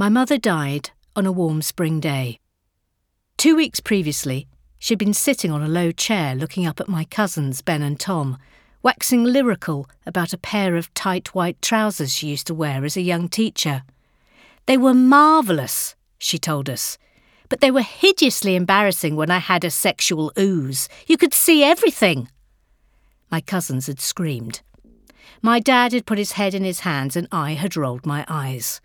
My mother died on a warm spring day. Two weeks previously, she'd been sitting on a low chair looking up at my cousins, Ben and Tom, waxing lyrical about a pair of tight white trousers she used to wear as a young teacher. They were marvellous, she told us, but they were hideously embarrassing when I had a sexual ooze. You could see everything. My cousins had screamed. My dad had put his head in his hands and I had rolled my eyes.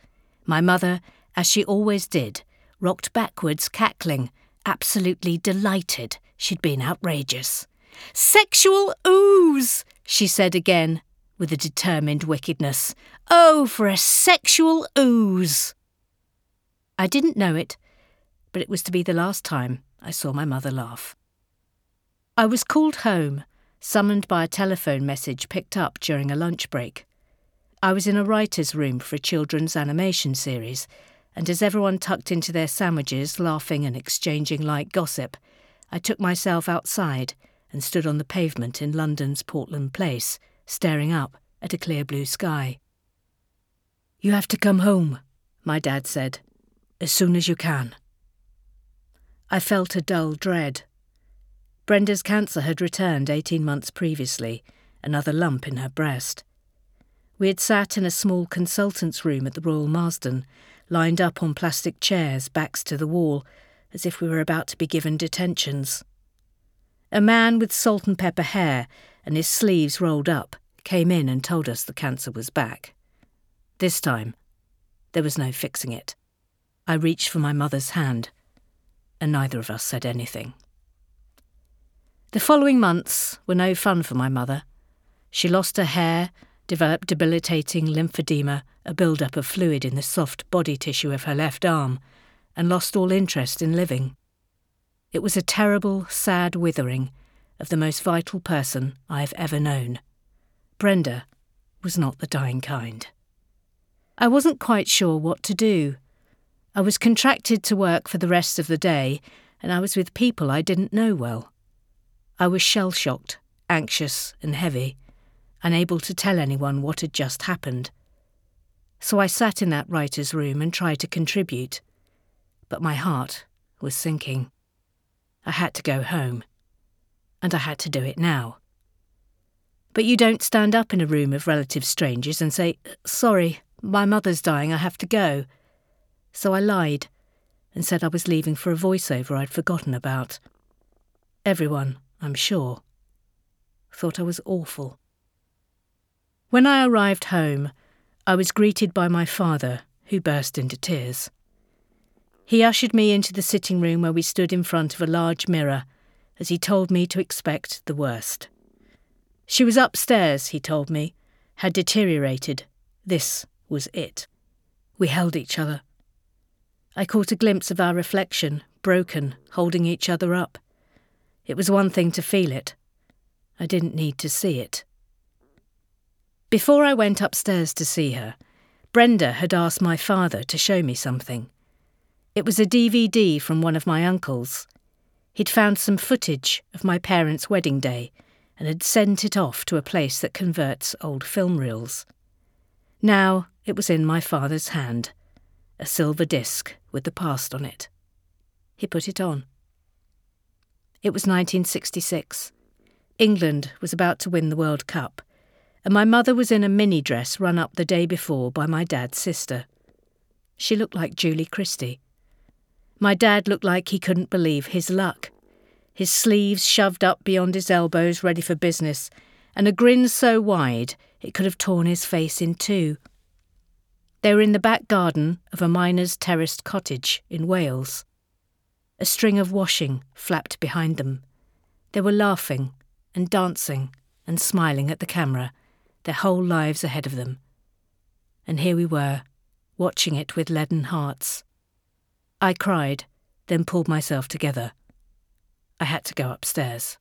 My mother, as she always did, rocked backwards, cackling, absolutely delighted she'd been outrageous. Sexual ooze, she said again, with a determined wickedness. Oh, for a sexual ooze! I didn't know it, but it was to be the last time I saw my mother laugh. I was called home, summoned by a telephone message picked up during a lunch break. I was in a writer's room for a children's animation series, and as everyone tucked into their sandwiches, laughing and exchanging light gossip, I took myself outside and stood on the pavement in London's Portland Place, staring up at a clear blue sky. You have to come home, my dad said, as soon as you can. I felt a dull dread. Brenda's cancer had returned 18 months previously, another lump in her breast. We had sat in a small consultant's room at the Royal Marsden, lined up on plastic chairs, backs to the wall, as if we were about to be given detentions. A man with salt and pepper hair and his sleeves rolled up came in and told us the cancer was back. This time, there was no fixing it. I reached for my mother's hand, and neither of us said anything. The following months were no fun for my mother. She lost her hair developed debilitating lymphedema, a build-up of fluid in the soft body tissue of her left arm, and lost all interest in living. It was a terrible, sad withering of the most vital person I have ever known. Brenda was not the dying kind. I wasn't quite sure what to do. I was contracted to work for the rest of the day, and I was with people I didn't know well. I was shell shocked, anxious, and heavy unable to tell anyone what had just happened. So I sat in that writer's room and tried to contribute. But my heart was sinking. I had to go home. And I had to do it now. But you don't stand up in a room of relative strangers and say, Sorry, my mother's dying, I have to go. So I lied and said I was leaving for a voiceover I'd forgotten about. Everyone, I'm sure, thought I was awful. When I arrived home, I was greeted by my father, who burst into tears. He ushered me into the sitting room where we stood in front of a large mirror as he told me to expect the worst. She was upstairs, he told me, had deteriorated. This was it. We held each other. I caught a glimpse of our reflection, broken, holding each other up. It was one thing to feel it. I didn't need to see it. Before I went upstairs to see her, Brenda had asked my father to show me something. It was a DVD from one of my uncles. He'd found some footage of my parents' wedding day and had sent it off to a place that converts old film reels. Now it was in my father's hand, a silver disc with the past on it. He put it on. It was 1966. England was about to win the World Cup and my mother was in a mini dress run up the day before by my dad's sister. She looked like Julie Christie. My dad looked like he couldn't believe his luck. His sleeves shoved up beyond his elbows, ready for business, and a grin so wide it could have torn his face in two. They were in the back garden of a miner's terraced cottage in Wales. A string of washing flapped behind them. They were laughing and dancing and smiling at the camera their whole lives ahead of them. And here we were, watching it with leaden hearts. I cried, then pulled myself together. I had to go upstairs.